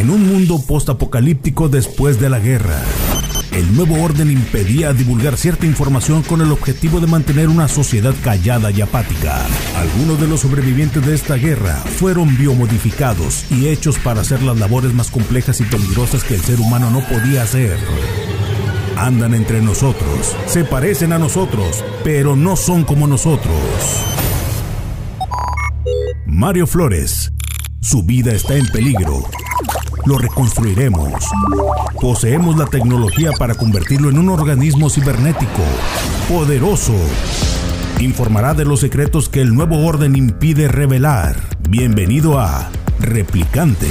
En un mundo postapocalíptico después de la guerra, el nuevo orden impedía divulgar cierta información con el objetivo de mantener una sociedad callada y apática. Algunos de los sobrevivientes de esta guerra fueron biomodificados y hechos para hacer las labores más complejas y peligrosas que el ser humano no podía hacer. Andan entre nosotros, se parecen a nosotros, pero no son como nosotros. Mario Flores, su vida está en peligro. Lo reconstruiremos. Poseemos la tecnología para convertirlo en un organismo cibernético, poderoso. Informará de los secretos que el nuevo orden impide revelar. Bienvenido a Replicante.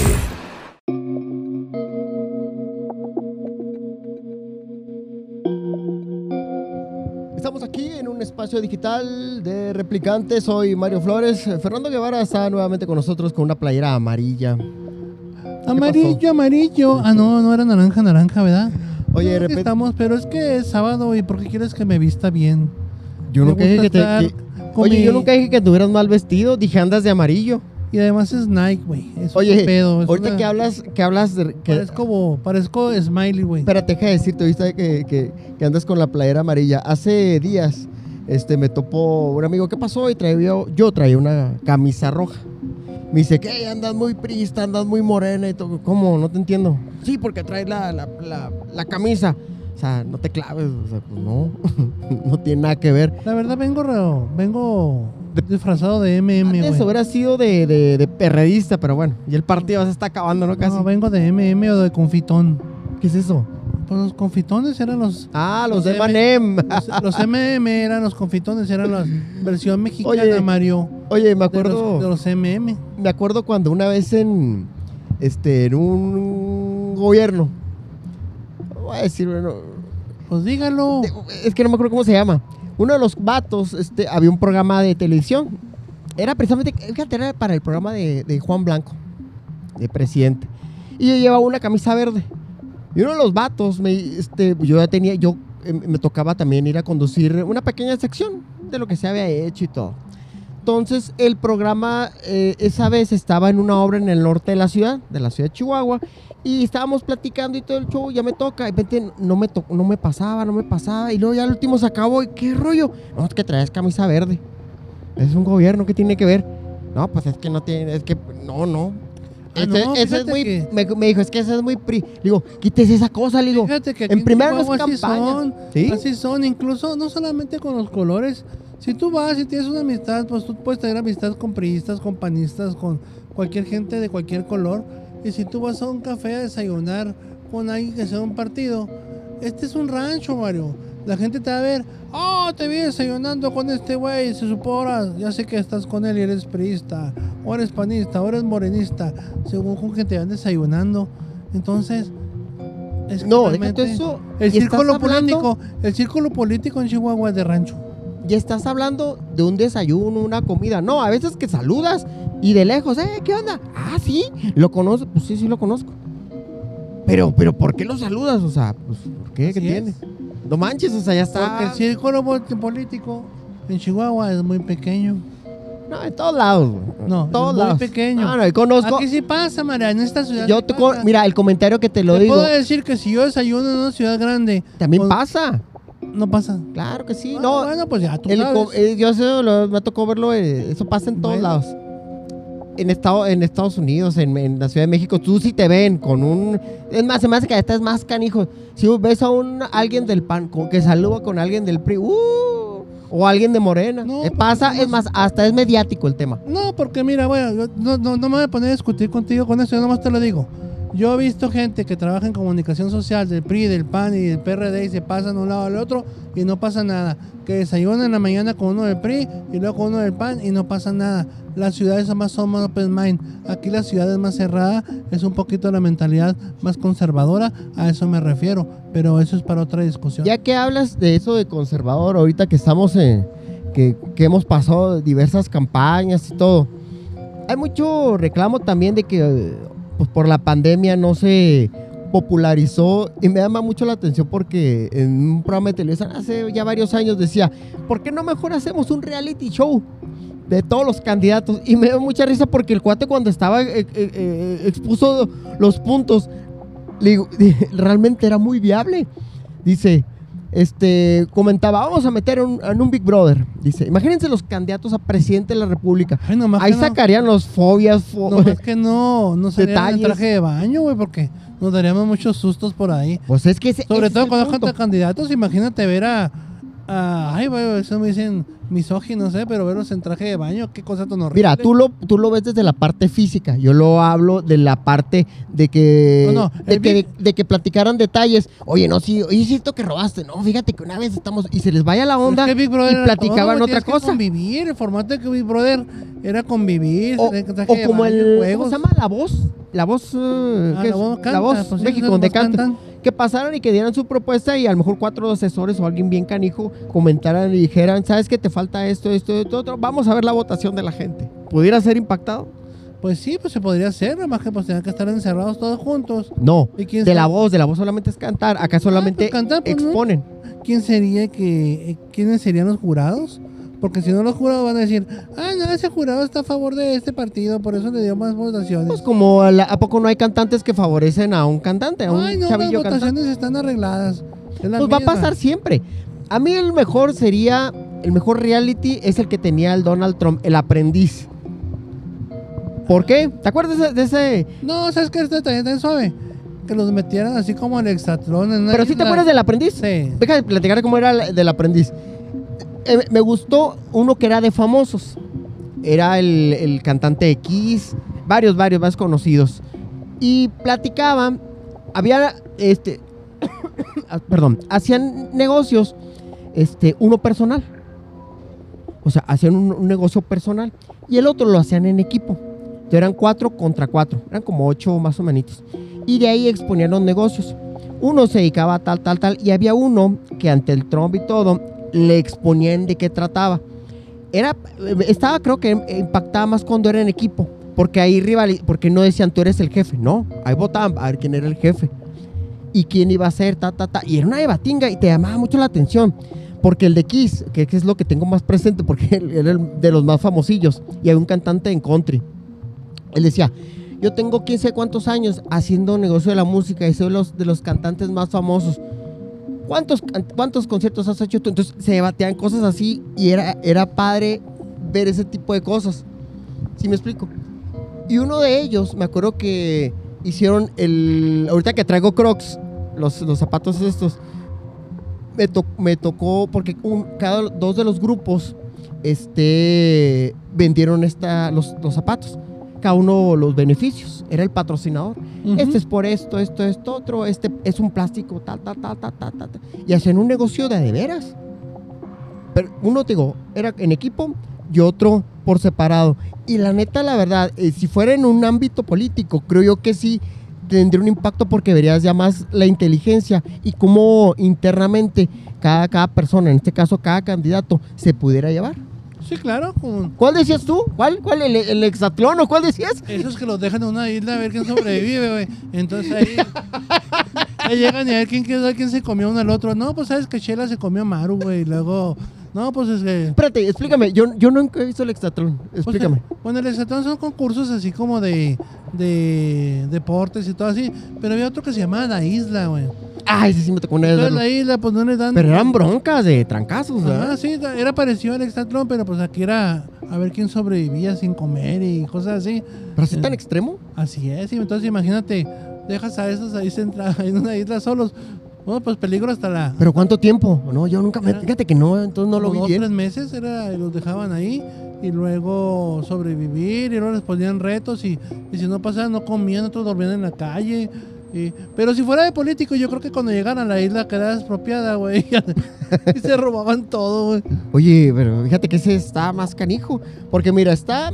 Estamos aquí en un espacio digital de replicantes. Soy Mario Flores. Fernando Guevara está nuevamente con nosotros con una playera amarilla. Amarillo, amarillo. Ah, no, no era naranja, naranja, ¿verdad? Oye, de Aquí repente. estamos, pero es que es sábado y ¿por qué quieres que me vista bien? Yo nunca dije que te. que- Oye, mi- yo nunca dije que estuvieras mal vestido. Dije andas de amarillo. Y además es Nike, güey. Es Oye, pedo. es ahorita una- que hablas, que hablas de. Que, Parezco, parezco Smiley, güey. espérate, deja de decirte, viste que, que, que andas con la playera amarilla. Hace días este, me topó un amigo. ¿Qué pasó? Y traía, yo traía una camisa roja. Me dice, ¿qué? Andas muy prista, andas muy morena y todo. ¿Cómo? No te entiendo. Sí, porque traes la, la, la, la camisa. O sea, no te claves. O sea, pues no. no tiene nada que ver. La verdad vengo, re- vengo disfrazado de MM, güey. hubiera sido de, de, de perredista, pero bueno. Y el partido se está acabando, ¿no? Casi. No, vengo de MM o de confitón. ¿Qué es eso? Pues los confitones eran los... Ah, los, Los de M- Manem. Los, los MM eran los confitones, eran la versión mexicana, Oye, Mario. Oye, me De acuerdo. los, de los MM. me acuerdo cuando una vez en este en un gobierno voy a decir bueno Pues dígalo. de- es que no me acuerdo cómo se llama uno de los vatos este había un programa de televisión era precisamente fíjate era para el programa de, de Juan Blanco de presidente y yo llevaba una camisa verde y uno de los vatos me este yo ya tenía yo eh, me tocaba también ir a conducir una pequeña sección de lo que se había hecho y todo entonces el programa eh, esa vez estaba en una obra en el norte de la ciudad, de la ciudad de Chihuahua, y estábamos platicando y todo el show, ya me toca, y repente no me, to- no me pasaba, no me pasaba, y luego ya al último se acabó, y qué rollo, no, es que traes camisa verde, es un gobierno, ¿qué tiene que ver? No, pues es que no tiene, es que, no, no. Ah, Ese- no, ese es muy, que- me, me dijo, es que ese es muy pri. Le digo, quítese esa cosa, le digo. Fíjate que aquí en primera no así son, ¿Sí? así son, incluso no solamente con los colores. Si tú vas y tienes una amistad, pues tú puedes tener amistad con priistas, con panistas, con cualquier gente de cualquier color. Y si tú vas a un café a desayunar con alguien que sea un partido, este es un rancho, Mario. La gente te va a ver, oh, te vi desayunando con este güey, se supo ahora, ya sé que estás con él y eres priista, o eres panista, o eres morenista, según con que te van desayunando. Entonces, es que No, eso. el círculo hablando- político, el círculo político en Chihuahua es de rancho. Y estás hablando de un desayuno, una comida. No, a veces que saludas y de lejos, ¿eh? ¿Qué onda? Ah, sí. ¿Lo conozco? Pues sí, sí lo conozco. Pero, pero, ¿por qué lo saludas? O sea, pues, ¿por qué? ¿Qué tiene? No manches, o sea, ya Porque el está. círculo po- político en Chihuahua es muy pequeño. No, en todos lados, güey. No, todos muy lados. pequeño. No, no, y conozco. Aquí sí pasa, María, en esta ciudad. Yo sí te pasa. mira, el comentario que te lo Te digo, puedo decir que si yo desayuno en una ciudad grande, también pues, pasa. no pasa. Claro que sí. Ah, no, bueno, pues ya tú el sabes. eh, yo sé, lo- me tocó verlo, eh, eso pasa en todos Bueno. lados. En, estado, en Estados Unidos, en, en la Ciudad de México, tú sí te ven con un... Es más, se me hace que estás más canijo. Si ves a un alguien del PAN con, que saluda con alguien del PRI, ¡uh! o alguien de Morena. No, Eh, pasa, no es más, hasta es mediático el tema. No, porque mira, bueno, no, no, no me voy a poner a discutir contigo con esto, yo nomás te lo digo. Yo he visto gente que trabaja en comunicación social del PRI, del PAN y del PRD y se pasan de un lado al otro y no pasa nada. Que desayunan en la mañana con uno del PRI y luego con uno del PAN y no pasa nada. Las ciudades más son más open mind. Aquí la ciudad es más cerrada, es un poquito la mentalidad más conservadora, a eso me refiero. Pero eso es para otra discusión. Ya que hablas de eso de conservador, ahorita que estamos en... Que, que hemos pasado diversas campañas y todo. Hay mucho reclamo también de que eh, pues, por la pandemia no se popularizó y me llama mucho la atención porque en un programa de televisión hace ya varios años decía, ¿por qué no mejor hacemos un reality show? de todos los candidatos. Y me dio mucha risa porque el cuate cuando estaba eh, eh, eh, expuso los puntos, le digo, realmente era muy viable. Dice, este, comentaba, vamos a meter un- en un Big Brother. Dice, imagínense los candidatos a presidente de la República. Ay, nomás Ahí que no- sacarían los fobias, fo- Nomás que no, no en Detalles. traje de baño, güey, porque nos daríamos muchos sustos por ahí. Pues es que ese- Sobre ese todo es el cuando cantan candidatos, imagínate ver a, a- ay, güey, eso me dicen misógino, no sé, pero verlos en traje de baño, qué cosa tan horrible. Mira, tú lo, tú lo ves desde la parte física. Yo lo hablo de la parte de que, No, no, de, que de que platicaran detalles. Oye, no, sí, oye, es cierto que robaste. No, fíjate que una vez estamos. Y se les vaya la onda es que Big Brother y era platicaban otra tienes que cosa. convivir, el formato de que Big Brother era convivir, O, traje o de como baño, el. ¿Cómo juegos. se llama? La voz. La voz. eh, Ah, ¿qué la voz canta, La voz México, donde cantan. Que pasaran y que dieran su propuesta y a lo mejor cuatro asesores o alguien bien canijo comentaran y dijeran, ¿sabes qué te falta esto, esto, esto, otro? Vamos a ver la votación de la gente. ¿Pudiera ser impactado? Pues sí, pues se podría hacer, nada más que pues tenían que estar encerrados todos juntos. No. ¿Y quién De la voz, de la voz solamente es cantar. Acá solamente pues cantar, pues, exponen. ¿Quién sería que, eh, quiénes serían los jurados? Porque si no los jurados van a decir, ah, no, ese jurado está a favor de este partido, por eso le dio más votaciones. Pues como a, la- ¿a poco no hay cantantes que favorecen a un cantante, a un Ay, no, las cantante? votaciones están arregladas. Es la Pues va a pasar siempre. A mí el mejor sería, el mejor reality es el que tenía el Donald Trump, el aprendiz. ¿Por qué? ¿Te acuerdas de ese? de No, ¿sabes qué? Este también está suave. Que los metieran así como el exatlón en Pero sí te acuerdas del aprendiz. Sí. Déjame platicar cómo era el del aprendiz. Eh, me gustó uno que era de famosos. Era el, el cantante Kiss, varios, varios más conocidos. Y platicaban, había, este, ah, perdón, hacían negocios, este, uno personal. O sea, hacían un, un negocio personal y el otro lo hacían en equipo. Entonces, eran cuatro contra cuatro, eran como ocho más o menos. Y de ahí exponían los negocios. Uno se dedicaba a tal, tal, tal, y había uno que ante el Trump y todo, le exponían de qué trataba. Era, estaba, creo que impactaba más cuando era en equipo, porque ahí rival, porque no decían tú eres el jefe, no, ahí votaban a ver quién era el jefe y quién iba a ser, ta, ta, ta, y era una de batinga y te llamaba mucho la atención, porque el de Kiss, que es lo que tengo más presente, porque era el de los más famosillos, y había un cantante en country, él decía, yo tengo 15 cuántos años haciendo negocio de la música y soy los, de los cantantes más famosos. ¿Cuántos, ¿Cuántos conciertos has hecho tú? Entonces se debatían cosas así y era, era padre ver ese tipo de cosas. ¿Sí me explico? Y uno de ellos, me acuerdo que hicieron el... Ahorita que traigo Crocs, los, los zapatos estos, me, to- me tocó porque un- cada dos de los grupos este, vendieron esta, los, los zapatos. Cada uno los beneficios. Era el patrocinador. Este es por esto, esto, esto, otro. Este es un plástico, tal, tal, tal, tal, tal, tal. Y hacían un negocio de de veras. Pero uno, te digo, era en equipo y otro por separado. Y la neta, la verdad, eh, si fuera en un ámbito político, creo yo que sí tendría un impacto porque verías ya más la inteligencia y cómo internamente cada, cada persona, en este caso cada candidato, se pudiera llevar. Sí, claro, con ¿Cuál decías tú? ¿Cuál? ¿Cuál? ¿El, el hexatlón o cuál decías? esos que los dejan en una isla a ver quién sobrevive, güey. Entonces ahí, ahí llegan y a ver quién quedó, quién se comió uno al otro. No, pues sabes que Chela se comió a Maru, güey. Y luego, no, pues es que. Espérate, explícame. Yo, yo nunca he visto el hexatlón. pues, Explícame. bueno, el exatlón son concursos así como de, de deportes y todo así. Pero había otro que se llamaba La Isla, güey. Ay, sí, sí me tocó una vez la isla, pues no le dan. Pero eran broncas de trancazos, ¿verdad? Ajá, sí, era parecido al exatlón, pero pues aquí era a ver quién sobrevivía sin comer y cosas así. Pero así tan extremo. Así es, y entonces imagínate, dejas a esos ahí centrados en una isla solos. Bueno, pues peligro hasta la. ¿Pero cuánto tiempo? No, yo nunca me... Era- Fíjate que no, entonces no lo vi dos, bien. tres meses era, los dejaban ahí y luego sobrevivir y luego les ponían retos y, y si no pasaban no comían, otros dormían en la calle. Y- pero si fuera de político, yo creo que cuando llegaran a la isla quedaba expropiada, güey. y se robaban todo, güey. Oye, pero fíjate que ese está más canijo. Porque mira, está...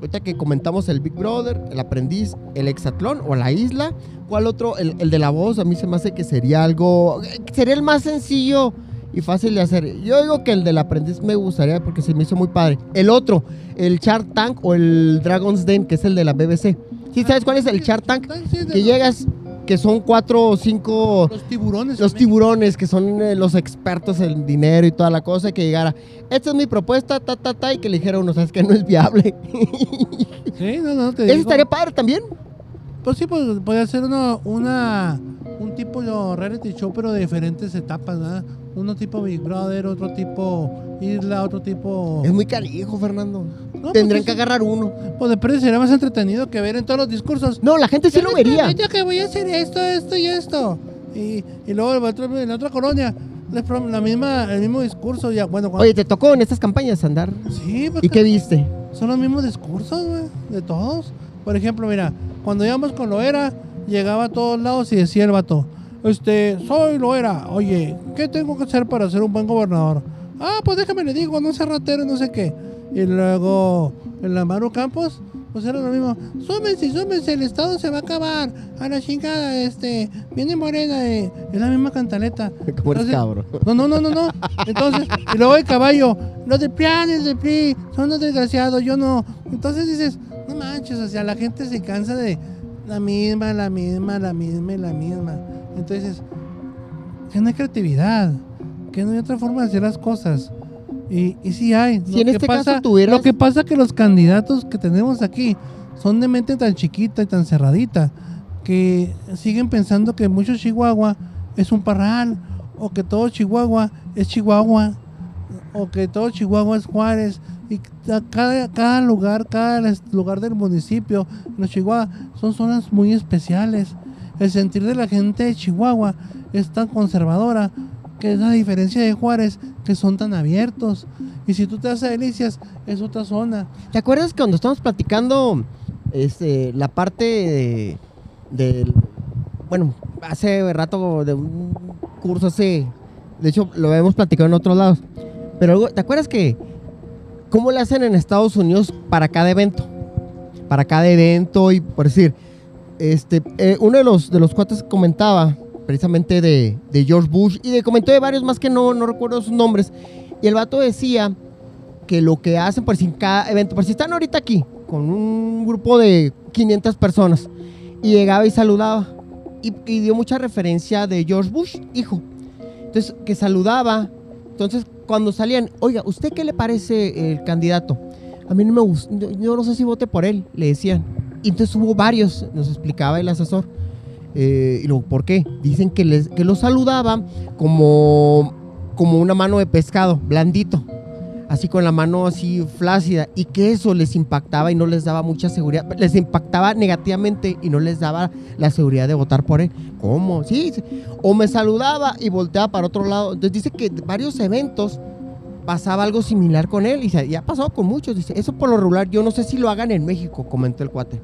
Ahorita que comentamos el Big Brother, el aprendiz, el hexatlón o la isla. ¿Cuál otro? El, el de la voz. A mí se me hace que sería algo... Sería el más sencillo y fácil de hacer. Yo digo que el del aprendiz me gustaría porque se me hizo muy padre. El otro, el Shark Tank o el Dragon's Den, que es el de la BBC. ¿Sí sabes cuál es el Shark Tank? Que llegas que son cuatro o cinco Los tiburones. los tiburones que son eh, los expertos en dinero y toda la cosa, que llegara, esta es mi propuesta, ta, ta, ta, y que le dijera uno, sabes que no es viable. Sí, no, no, te Eso digo. estaría padre también. Pues sí, pues podría ser una, una, un tipo de reality show, pero de diferentes etapas, ¿verdad? Uno tipo Big Brother, otro tipo Isla, otro tipo... Es muy canijo, Fernando. No, pues Tendrían sí, que agarrar uno. Pues de precio sería más entretenido que ver en todos los discursos. No, la gente sí Yo lo vería. prometo que voy a hacer esto, esto y esto. Y, y luego el otro- en la otra colonia, la misma, el mismo discurso. Ya, bueno, cuando- Oye, ¿te tocó en estas campañas andar? sí, pues ¿Y qué viste? son los mismos discursos, güey, de todos. Por ejemplo, mira, cuando íbamos con Loera, llegaba a todos lados y decía el vato, este, soy Loera, oye, ¿qué tengo que hacer para ser un buen gobernador? Ah, pues déjame le digo, no sé ratero, no sé qué. Y luego, en la Maru Campos, pues era lo mismo, súmense, súmense, el estado se va a acabar, a la chingada, este, viene Morena, eh". es la misma cantaleta. Como Entonces, cabrón. no, no, no, no, no. Entonces, y luego el caballo, los del PRIAN, el del PRI, son los desgraciados, yo no. Entonces dices, no manches, o sea, la gente se cansa de la misma, la misma, la misma y la misma. Entonces, que no hay creatividad, que no hay otra forma de hacer las cosas. Y, y sí hay. Si en que este caso pasa, tuvieras- Lo que pasa que los candidatos que tenemos aquí son de mente tan chiquita y tan cerradita que siguen pensando que mucho Chihuahua es un parral o que todo Chihuahua es Chihuahua o que todo Chihuahua es Juárez y ca- cada, cada lugar, cada lugar del municipio, los Chihuahua, son zonas muy especiales. El sentir de la gente de Chihuahua es tan conservadora que es la diferencia de Juárez, que son tan abiertos. Y si tú te a Delicias, es otra zona. ¿Te acuerdas cuando estábamos platicando este, la parte de, del- Bueno, hace rato de un curso hace... De hecho, lo hemos platicado en otros lados. Pero ¿te acuerdas que... ¿Cómo le hacen en Estados Unidos para cada evento? Para cada evento y por decir... Este, eh, uno de los, de los cuates comentaba precisamente de, de George Bush y de comentó de varios más que no, no recuerdo sus nombres. Y el vato decía que lo que hacen por si en cada evento, por si están ahorita aquí con un grupo de 500 personas y llegaba y saludaba y, y dio mucha referencia de George Bush, hijo. Entonces, que saludaba. Entonces, cuando salían, oiga, ¿usted qué le parece el candidato? A mí no me gusta, yo, yo no sé si vote por él, le decían. Y entonces hubo varios, nos explicaba el asesor. Eh, ¿por qué? Dicen que, les, que lo saludaba como, como una mano de pescado, blandito así con la mano así flácida y que eso les impactaba y no les daba mucha seguridad, les impactaba negativamente y no les daba la seguridad de votar por él. ¿Cómo? Sí, o me saludaba y volteaba para otro lado. Entonces dice que varios eventos pasaba algo similar con él y ya pasado con muchos. Dice, eso por lo regular yo no sé si lo hagan en México, comentó el cuate.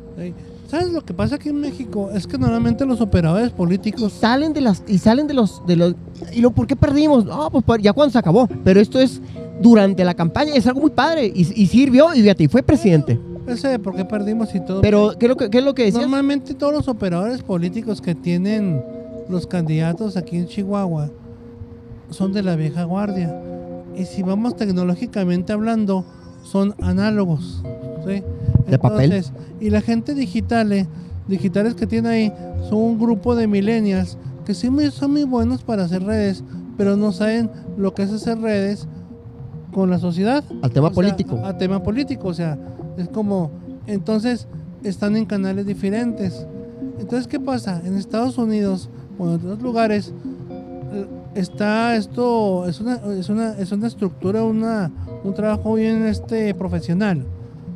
¿Sabes lo que pasa aquí en México? Es que normalmente los operadores Y políticos salen de las y salen de los de los y lo por qué perdimos. No, pues por- ya cuando se acabó, pero esto es durante la campaña, es algo muy padre y, y sirvió y fíjate, y fue presidente. Ese de por qué perdimos y todo. Pero ¿qué es lo que, qué es lo que decías? Normalmente todos los operadores políticos que tienen los candidatos aquí en Chihuahua son de la vieja guardia. Y si vamos tecnológicamente hablando, son análogos. ¿Sí? De papel. Entonces, Y la gente digitales, digitales que tiene ahí, son un grupo de millennials que sí son muy buenos para hacer redes, pero no saben lo que es hacer redes con la sociedad Al tema o sea, político. a, a tema político, o sea, es como, entonces están en canales diferentes. Entonces, ¿qué pasa? En Estados Unidos o en otros lugares eh, está esto, es una, es una, es una estructura, una, un trabajo bien este, profesional,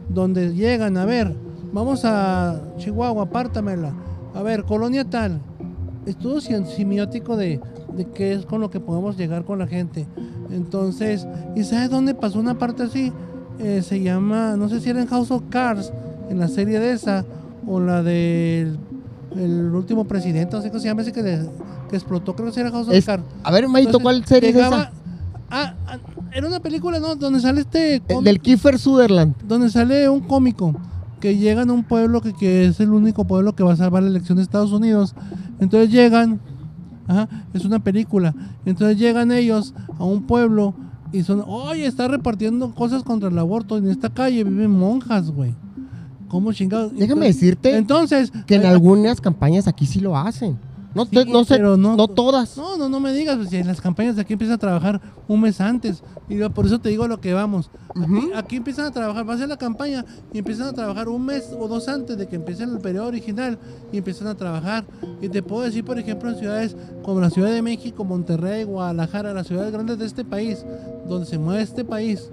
donde llegan a ver, vamos a Chihuahua, apártamela, a ver, colonia tal, estudio semiótico de, de qué es con lo que podemos llegar con la gente. Entonces, ¿y sabes dónde pasó una parte así? Eh, se llama, no sé si era en House of Cards, en la serie de esa, o la del el último presidente, no sé cómo se llama ese que, que explotó, creo que era House of Es- Cards. a ver, Entonces, ¿cuál serie es esa? Era una película, ¿no? Donde sale este... El cómic- del Kiefer Sutherland. donde sale un cómico que llegan a un pueblo que, que es el único pueblo que va a salvar la elección de Estados Unidos. Entonces llegan, ajá, es una película. Entonces llegan ellos a un pueblo y son, oye, está repartiendo cosas contra el aborto. En esta calle viven monjas, güey. ¿Cómo chingados? Déjame Entonces- decirte Entonces. que en eh, algunas campañas aquí sí lo hacen. No, Sí, te- no sé, pero no- no, todas. No, no, no me digas, pues, si en las campañas de aquí empiezan a trabajar un mes antes. Y por eso te digo lo que vamos. Aquí, aquí empiezan a trabajar, va a ser la campaña y empiezan a trabajar un mes o dos antes de que empiece el periodo original y empiezan a trabajar. Y te puedo decir, por ejemplo, en ciudades como la Ciudad de México, Monterrey, Guadalajara, las ciudades grandes de este país, donde se mueve este país,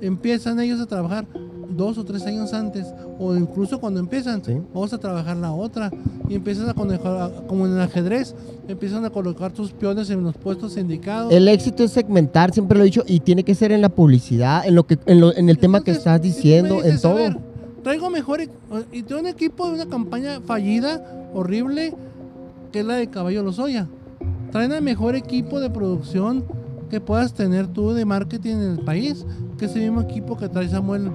empiezan ellos a trabajar dos o tres años antes, o incluso cuando empiezan, Sí. vamos a trabajar la otra, y empiezas a conejar, como en el ajedrez, empiezan a colocar tus peones en los puestos indicados. El éxito es segmentar, siempre lo he dicho, y tiene que ser en la publicidad, en lo que, en, lo- en el tema que estás diciendo, en dices, todo. ver, traigo mejor y tengo un equipo de una campaña fallida, horrible, que es la de Caballo Lozoya. Traen el mejor equipo de producción que puedas tener tú de marketing en el país, que es el mismo equipo que trae Samuel,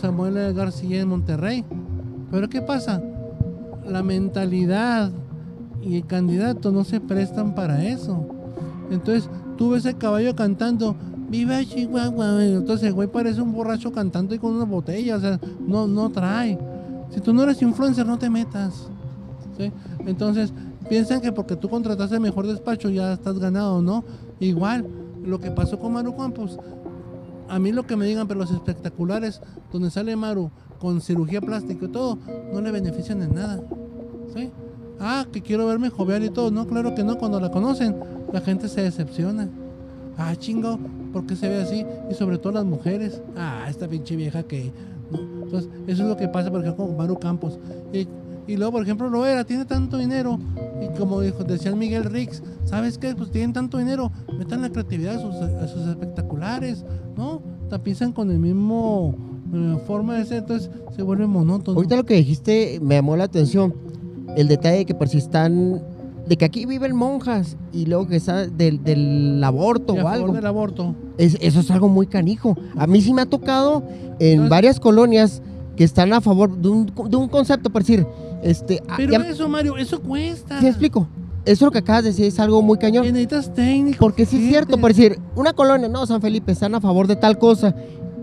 Samuel García en Monterrey. Pero ¿qué pasa? La mentalidad y el candidato no se prestan para eso. Entonces, tú ves el caballo cantando, viva Chihuahua, güey". entonces el güey parece un borracho cantando y con una botella, o sea, no, no trae. Si tú no eres influencer, no te metas. Entonces, piensan que porque tú contrataste el mejor despacho ya estás ganado, ¿no? Igual, lo que pasó con Maru Campos, a mí lo que me digan, pero los espectaculares, donde sale Maru con cirugía plástica y todo, no le benefician en nada. ¿sí? Ah, que quiero verme jovial y todo. No, claro que no. Cuando la conocen, la gente se decepciona. Ah, chingo, ¿por qué se ve así? Y sobre todo las mujeres. Ah, esta pinche vieja que. Entonces, eso es lo que pasa, por ejemplo, con Maru Campos. Y, luego, por ejemplo, Loera tiene tanto dinero. Y como dijo, decía el Miguel Rix, ¿sabes qué? Pues tienen tanto dinero, metan la creatividad a sus espectaculares, ¿no? Tapizan con el mismo eh, forma de ser, entonces se vuelve monótono. Ahorita lo que dijiste me llamó la atención. El detalle de que por si están. De que aquí viven monjas y luego que está del, del aborto o favor algo. del aborto. Es- eso es algo muy canijo. A mí sí me ha tocado en Entonces- varias colonias que están a favor de un, de un concepto, por decir, este, ah, Pero ya- eso, Mario, eso cuesta. ¿sí me explico? Eso lo que acabas de decir es algo muy cañón. Y necesitas técnicos. Porque sí es cierto, por decir, una colonia, no, San Felipe, están a favor de tal cosa,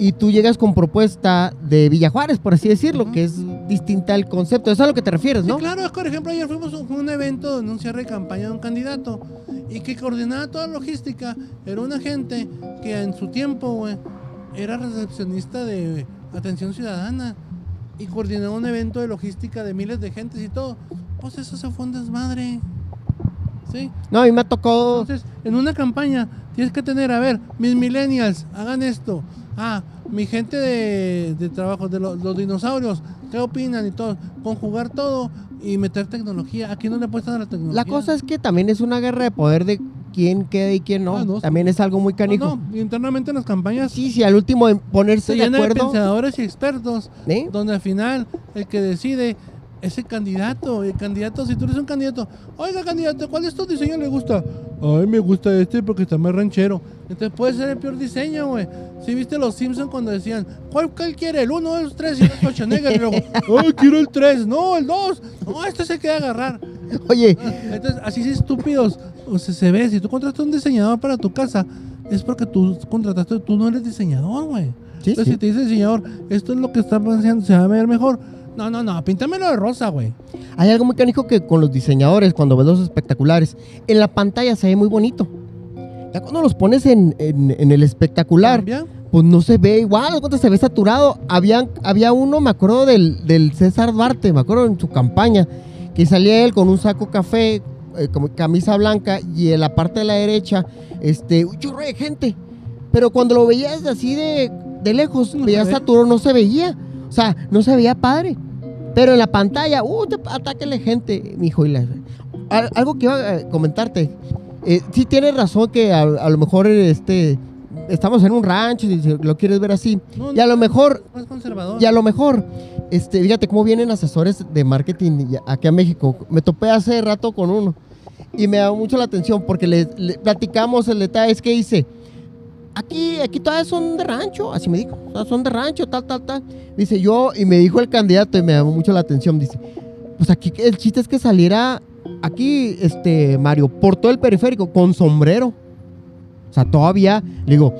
y tú llegas con propuesta de Villa Juárez, por así decirlo, que es distinta al concepto. Eso es a lo que te refieres, Sí, ¿no? claro, es que, por ejemplo, ayer fuimos a un, un evento donde un cierre de campaña de un candidato y que coordinaba toda la logística. Era una gente que en su tiempo, güey, era recepcionista de atención ciudadana y coordinaba un evento de logística de miles de gentes y todo. Pues eso se fue un desmadre. ¿Sí? No, a mí me ha tocado. Entonces, en una campaña tienes que tener, a ver, mis millennials, hagan esto. Ah, mi gente de, de trabajo, de lo- los dinosaurios, ¿qué opinan? Y todo. Conjugar todo y meter tecnología. Aquí no le apuestan a la tecnología. La cosa es que también es una guerra de poder de quién queda y quién no. Ah, no, también es algo muy canijo. no, internamente en las campañas Sí, sí, al último en ponerse se de llena de acuerdo. pensadores y expertos, ¿eh? donde al final el que decide es el candidato. El candidato, si tú eres un candidato, oiga candidato, ¿cuál es tu diseño le gusta? Ay, me gusta este porque está más ranchero. Entonces puede ser el peor diseño, güey. Si viste los Simpsons cuando decían, ¿cuál, cuál quiere? ¿El 1, el 3 y el Schwarzenegger? Y luego, ay, quiero el 3, no, el 2. No, este se queda agarrar. Oye, Entonces, así es estúpidos. O sea, se ve, si tú contratas un diseñador para tu casa, es porque tú contrataste, tú no eres diseñador, güey. Sí, Entonces, sí. si te dice diseñador, esto es lo que está pensando, se va a ver mejor. No, no, no, píntamelo de rosa, güey. hay algo muy canijo que con los diseñadores, cuando ves los espectaculares, en la pantalla se ve muy bonito. Ya cuando los pones en, en- en el espectacular, ¿Cambia? pues no se ve igual, cuando se ve saturado. Había, había uno, me acuerdo del, del César Duarte, me acuerdo en su campaña, que salía él con un saco café, eh, como camisa blanca, y en la parte de la derecha, este, un chorro de gente. Pero cuando lo veías así de, de lejos, No veías ve. saturado, no se veía. O sea, no se veía padre. Pero en la pantalla, uh, te, atáquenle gente, mijo. Y la, Al- algo que iba a comentarte. Eh, sí tienes razón que a, a lo mejor este estamos en un rancho, si lo quieres ver así. No, Y a lo mejor, Más conservador. y a lo mejor, este, fíjate cómo vienen asesores de marketing aquí a México. Me topé hace rato con uno y me da mucho la atención porque le, le platicamos el detalle es que dice, aquí, aquí todas son de rancho, así me dijo, todas son de rancho, tal, tal, tal. Dice yo, y me dijo el candidato y me llamó mucho la atención, dice, pues aquí el chiste es que saliera aquí, este, Mario, por todo el periférico, con sombrero. O sea, todavía, le digo,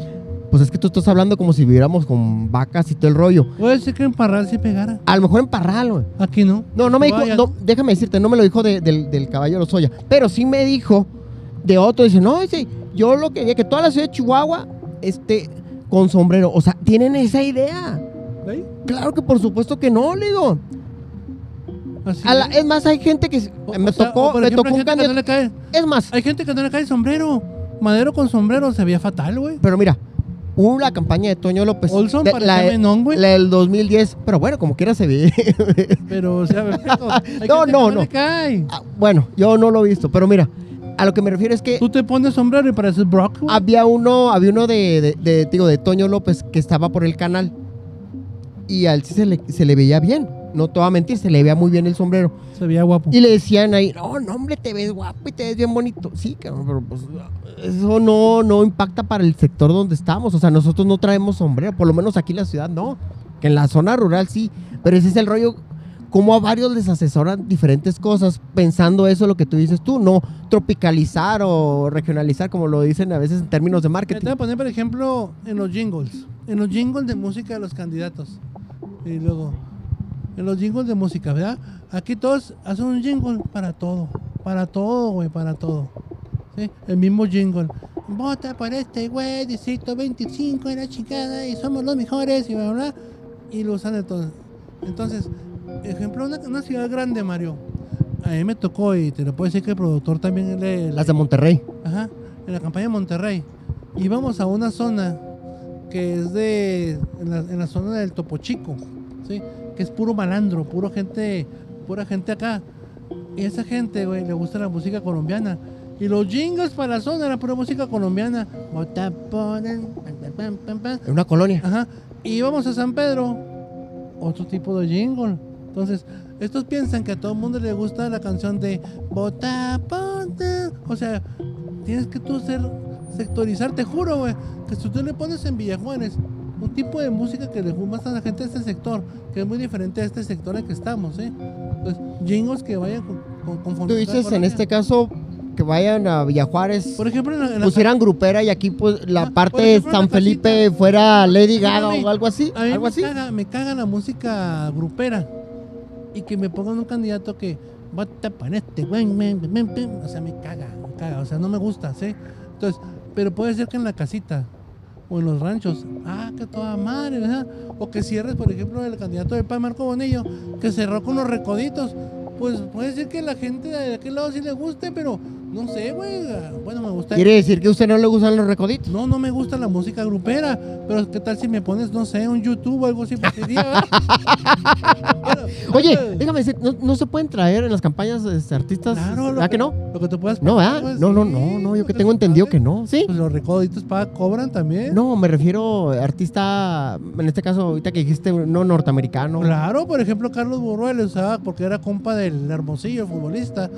Pues es que tú estás hablando como si viviéramos con vacas y todo el rollo. Puede ser que en Parral sí pegara. A lo mejor en Parral, güey. Aquí no. No, no me dijo, no, déjame decirte, no me lo dijo de- del, del caballo de Lozoya, pero sí me dijo de otro, dice, no, dice, yo lo quería que toda la ciudad de Chihuahua esté con sombrero. O sea, tienen esa idea. Claro que por supuesto que no, le digo. Así A la- es. más, hay gente que O- me o sea, tocó, o por me ejemplo, tocó hay un gente que no candidato. le cae. Es más, Hay gente que no le cae sombrero. Madero con sombrero se veía fatal, güey. pero mira, hubo la campaña de Toño López. Olson de- parecía la, menón, güey. la del 2010, pero bueno, como quiera se ve. Pero, o sea, perfecto. Hay No, gente no, no. le cae. Ah, bueno, yo no lo he visto, pero mira, a lo que me refiero es que Tú te pones sombrero y pareces Brock, güey. había uno, había uno de, de, de, digo, de Toño López que estaba por el canal y a él sí se le, se le veía bien. No te voy a mentir, se le veía muy bien el sombrero. Se veía guapo. Y le decían ahí, no, no, hombre, te ves guapo y te ves bien bonito. Sí, cabrón, pero pues eso no, no impacta para el sector donde estamos. O sea, nosotros no traemos sombrero, por lo menos aquí en la ciudad no. Que en la zona rural sí. Pero ese es el rollo, como a varios les asesoran diferentes cosas, pensando eso lo que tú dices tú, no tropicalizar o regionalizar, como lo dicen a veces en términos de marketing. te voy a poner, por ejemplo, en los jingles. En los jingles de música de los candidatos. Y luego, en los jingles de música, ¿verdad? Aquí todos hacen un jingle para todo. Para todo, güey, para todo. ¿Sí? El mismo jingle. Vota por este güey, distrito 25 de la chingada y somos los mejores y bla, bla, bla. Y lo usan todo. Entonces, ejemplo, una, una ciudad grande, Mario. A mí me tocó y te lo puedo decir que el productor también le, Las de Monterrey. Ajá, en la campaña de Monterrey. Íbamos a una zona que es de. En la, en la zona del Topo Chico, ¿sí? Que es puro malandro, puro gente. Pura gente acá. Y esa gente, güey, le gusta la música colombiana. Y los jingles para la zona era pura música colombiana. En una colonia. Ajá. Y íbamos a San Pedro, otro tipo de jingle. Entonces, estos piensan que a todo el mundo le gusta la canción de Bota, ponte. O sea, tienes que tú ser, sectorizar, te juro, güey, que si tú le pones en Villajuanes un tipo de música que le gusta a la gente de este sector, que es muy diferente a este sector en que estamos, ¿sí? Entonces, jingles que vayan con, con, Tú dices en este caso que vayan a Villajuárez, Por ejemplo, en la, en la- pusieran grupera y aquí pues la Ah, parte de San Felipe fuera Lady Gaga o algo así, A mí algo me, así. Caga, me caga la música grupera. Y que me pongan un candidato que vota para este güey, men, men, men". O sea, me caga, me caga. O sea, no me gusta, ¿sí? Entonces, pero puede ser que en la casita o en los ranchos, ah, que toda madre, ¿verdad? O que cierres, por ejemplo, el candidato del PAN, Marco Bonillo, que cerró con los recoditos. Pues puede ser que la gente de aquel lado sí le guste, pero no sé, güey. Bueno, me gusta. Quiere decir que a usted no le gustan los recoditos. No, no me gusta la música grupera, pero ¿qué tal si me pones, no sé, un YouTube o algo así? Pues, sería. Bueno, Oye, déjame decir, ¿no, no se pueden traer en las campañas este, artistas? Claro, ¿Verdad lo que no? Lo que tú puedas No, ¿verdad? pues, No, no, sí, no, no, yo que tengo entendido que no, ¿sí? Pues los recoditos pagan, cobran también. No, me refiero a artista, en este caso, ahorita que dijiste, no norteamericano. Claro, por ejemplo, Carlos Burruel usaba porque era compa del Hermosillo, el futbolista.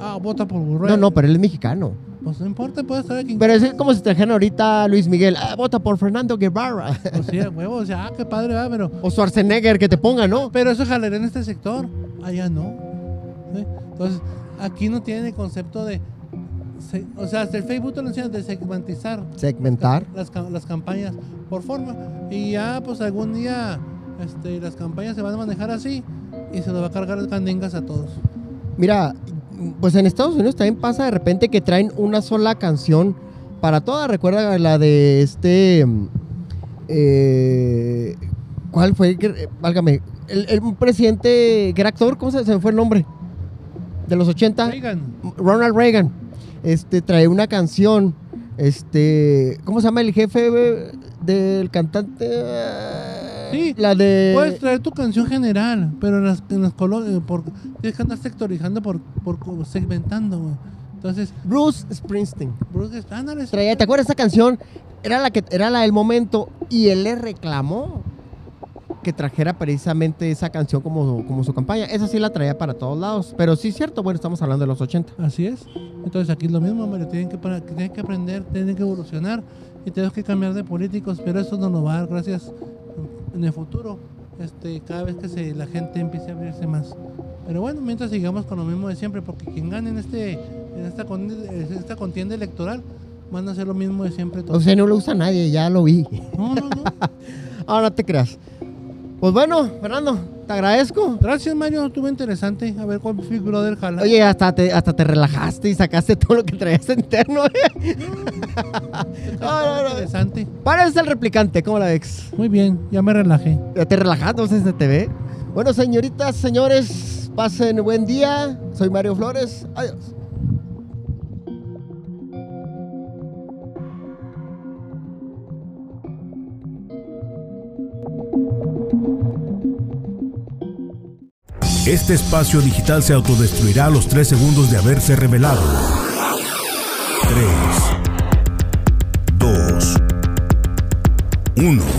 Ah, vota por Burruel. No, no, pero él es mexicano. Pues no importa, puede estar aquí. Pero es como si trajeran ahorita a Luis Miguel, ah, vota por Fernando Guevara. Pues sí, a huevo, o sea, ah, qué padre, va, pero. o Schwarzenegger, que te ponga, ¿no? Pero eso jalaría en este sector. Allá no. ¿sí? Entonces, aquí no tiene el concepto de. se- o sea, hasta el Facebook te lo enseñan de segmentizar Segmentar. las, ca- las campañas por forma. Y ya, pues algún día este, las campañas se van a manejar así y se nos va a cargar las candingas a todos. Mira, pues en Estados Unidos también pasa de repente que traen una sola canción para toda. Recuerda la de este. mm, eh, ¿Cuál fue? Eh, Válgame. El, el- un presidente que era actor, ¿cómo se, se me fue el nombre? De los 80. Oigan, Ronald Reagan. Este trae una canción. Este. ¿Cómo se llama el jefe eh, del cantante? Sí, La de. puedes traer tu canción general, pero en las, en las colonias, por, tienes que andar sectorizando por, segmentando, güey. Entonces, Bruce Springsteen. Bruce, ándale, Traía, ¿te acuerdas esa canción? Era la que era la del momento y él le reclamó que trajera precisamente esa canción como, como su campaña. Esa sí la traía para todos lados. Pero sí es cierto, bueno, estamos hablando de los 80. Así es. Entonces aquí es lo mismo, Mario. Tienen que, para- tienen que aprender, tienen que evolucionar y tenemos que cambiar de políticos, pero eso no nos va a dar gracias en el futuro. Este, cada vez que se, la gente empiece a abrirse más. Pero bueno, mientras sigamos con lo mismo de siempre, porque quien gane en este, en esta, en esta contienda electoral van a hacer lo mismo de siempre. O todos. sea, no lo usa nadie, ya lo vi. No, no, no. Ahora no te creas. Pues bueno, Fernando, te agradezco. Gracias, Mario. Estuvo interesante. A ver cuál Big Brother jala. Oye, hasta te, hasta te relajaste y sacaste todo lo que traías interno. ¿eh? No, no, no. interesante. Parece el replicante, ¿cómo la ves? Muy bien, ya me relajé. Ya te relajaste, si se te ve. Bueno, señoritas, señores, pasen buen día. Soy Mario Flores. Adiós. Este espacio digital se autodestruirá a los 3 segundos de haberse revelado. 3, 2, 1.